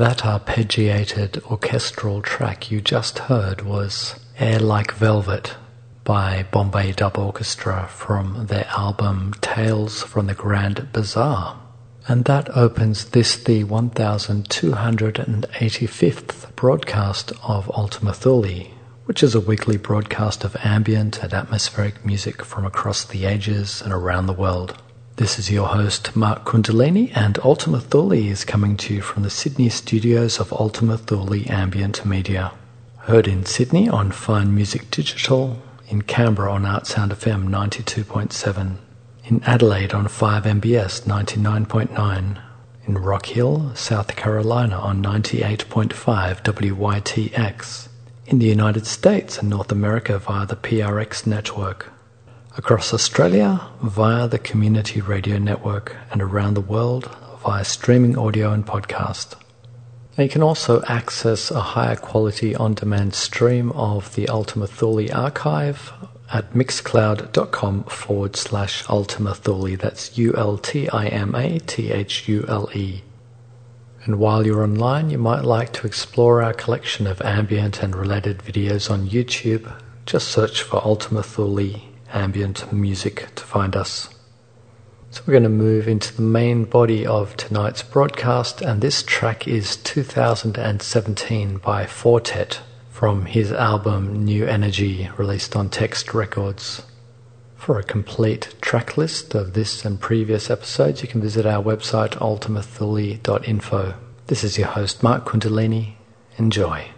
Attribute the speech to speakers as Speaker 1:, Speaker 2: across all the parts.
Speaker 1: That arpeggiated orchestral track you just heard was Air Like Velvet by Bombay Dub Orchestra from their album Tales from the Grand Bazaar. And that opens this, the 1285th broadcast of Ultima Thule, which is a weekly broadcast of ambient and atmospheric music from across the ages and around the world. This is your host, Mark Kundalini, and Ultima Thule is coming to you from the Sydney studios of Ultima Thule Ambient Media. Heard in Sydney on Fine Music Digital, in Canberra on Artsound FM 92.7, in Adelaide on 5MBS 99.9, in Rock Hill, South Carolina on 98.5 WYTX, in the United States and North America via the PRX network across Australia via the Community Radio Network and around the world via streaming audio and podcast. And you can also access a higher quality on demand stream of the Ultima Thule archive at mixcloud.com forward slash Ultima Thule. That's U L T I M A T H U L E. And while you're online, you might like to explore our collection of ambient and related videos on YouTube. Just search for Ultima Thule ambient music to find us. So we're going to move into the main body of tonight's broadcast, and this track is 2017 by Four Tet from his album New Energy, released on Text Records. For a complete track list of this and previous episodes, you can visit our website ultimathule.info. This is your host, Mark Kundalini. Enjoy.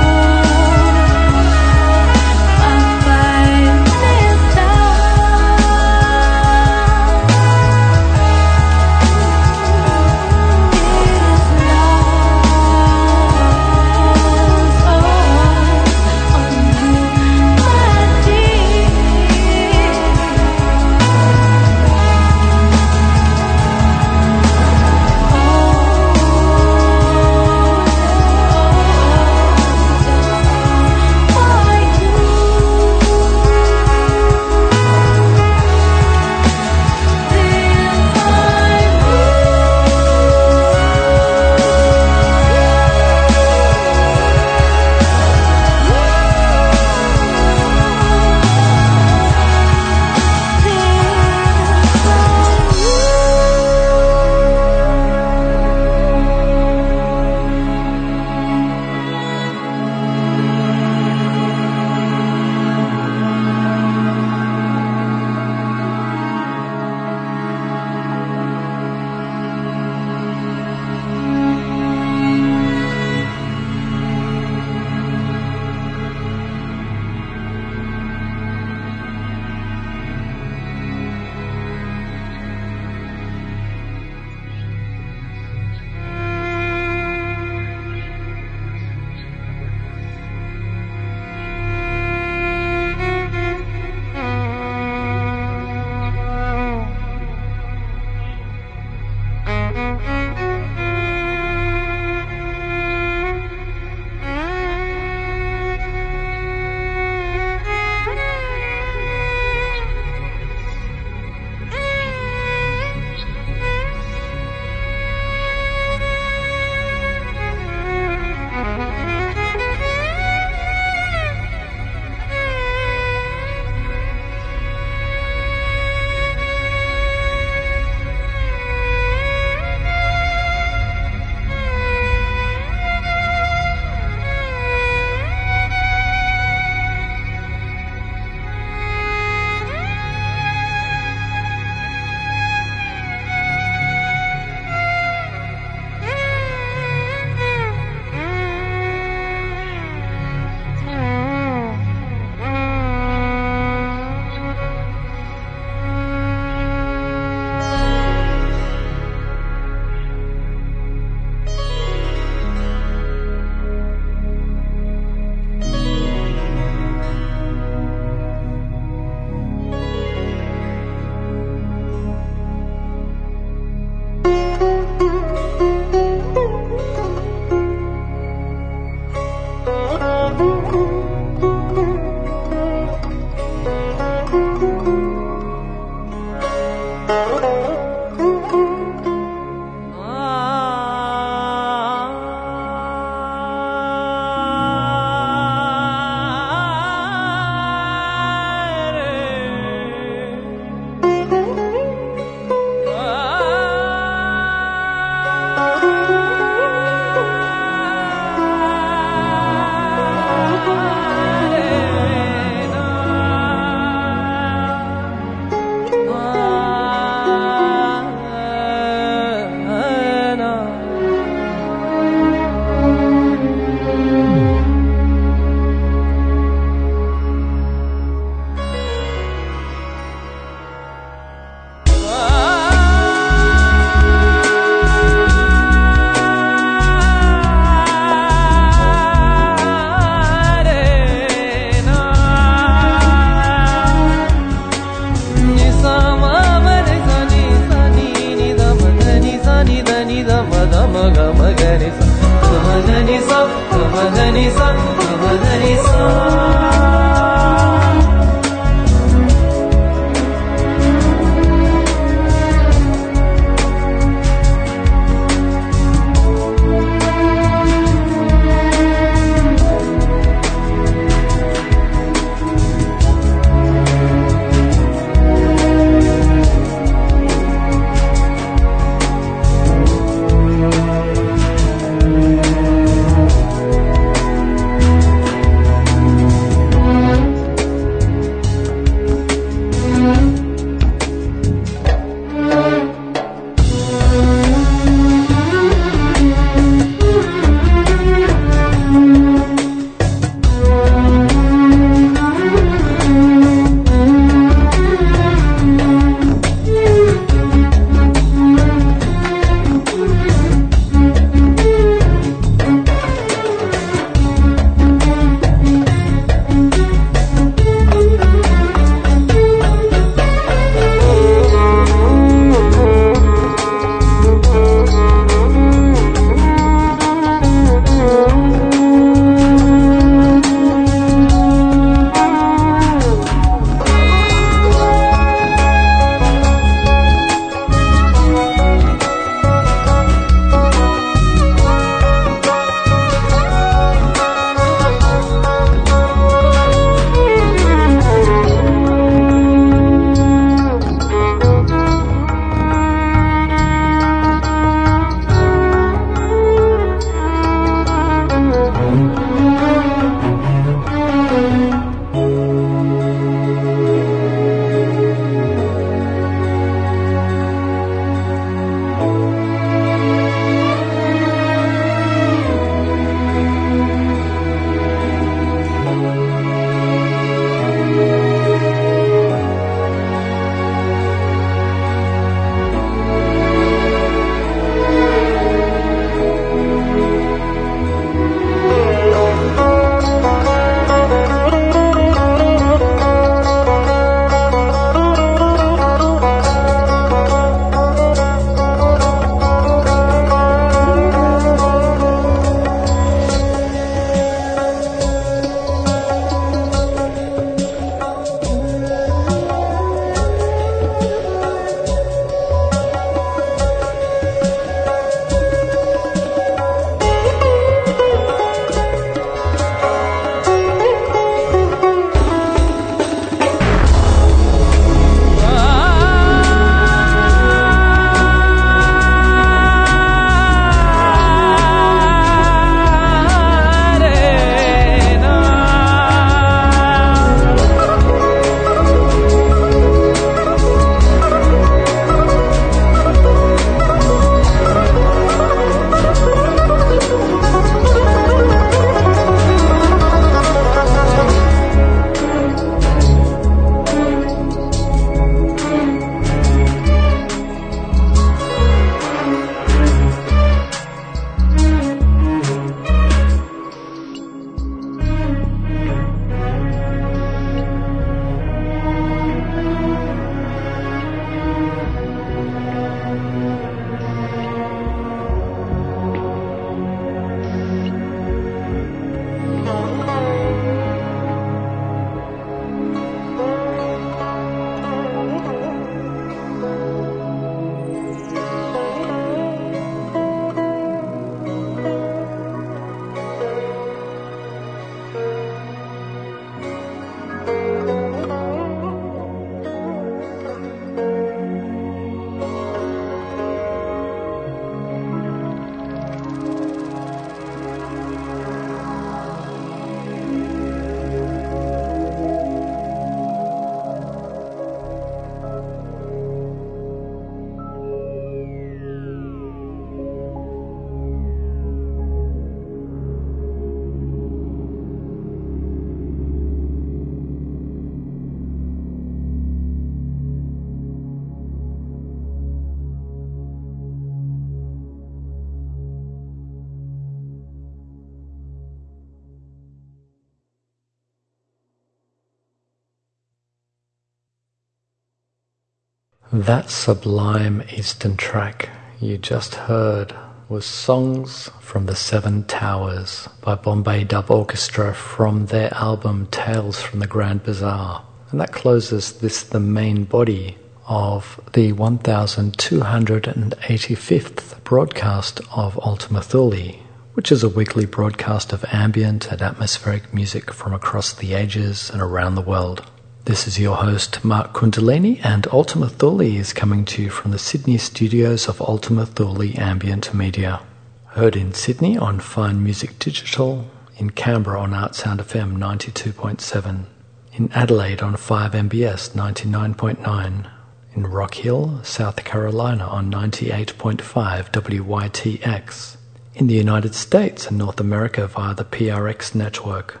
Speaker 1: That sublime Eastern track you just heard was Songs from the Seven Towers by Bombay Dub Orchestra from their album Tales from the Grand Bazaar. And that closes this, the main body of the 1285th broadcast of Ultima Thule, which is a weekly broadcast of ambient and atmospheric music from across the ages and around the world. This is your host, Mark Kundalini, and Ultima Thule is coming to you from the Sydney studios of Ultima Thule Ambient Media. Heard in Sydney on Fine Music Digital, in Canberra on Art Sound FM 92.7, in Adelaide on 5MBS 99.9, in Rock Hill, South Carolina on 98.5 WYTX, in the United States and North America via the PRX network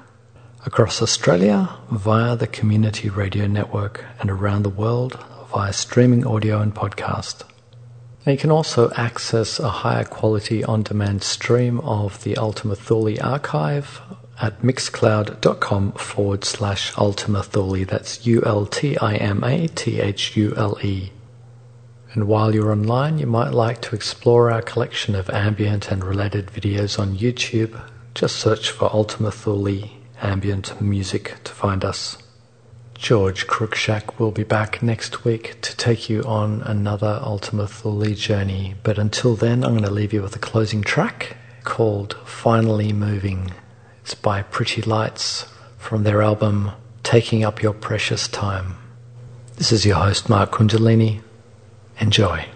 Speaker 1: across Australia via the Community Radio Network and around the world via streaming audio and podcast. And you can also access a higher quality on demand stream of the Ultima Thule archive at mixcloud.com forward slash Ultima Thule. That's U L T I M A T H U L E. And while you're online, you might like to explore our collection of ambient and related videos on YouTube. Just search for Ultima Thule ambient music to find us. George Cruikshank will be back next week to take you on another Ultima Thule journey. But until then, I'm going to leave you with a closing track called Finally Moving. It's by Pretty Lights from their album Taking Up Your Precious Time. This is your host, Mark Kundalini. Enjoy.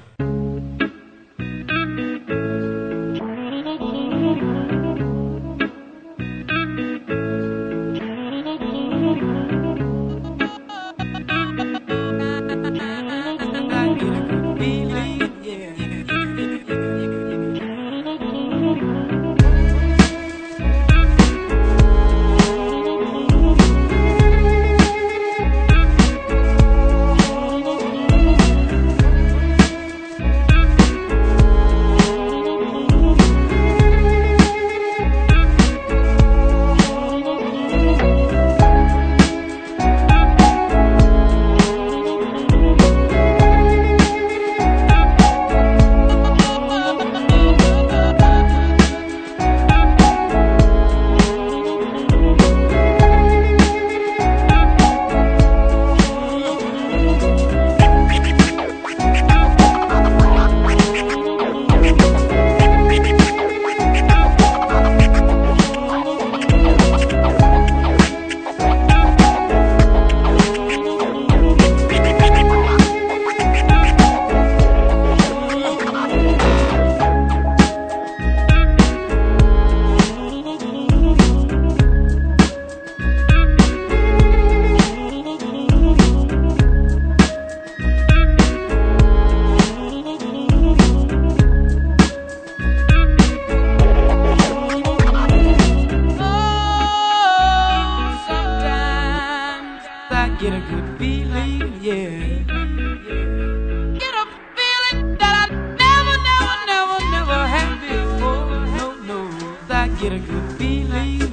Speaker 2: get a good feeling.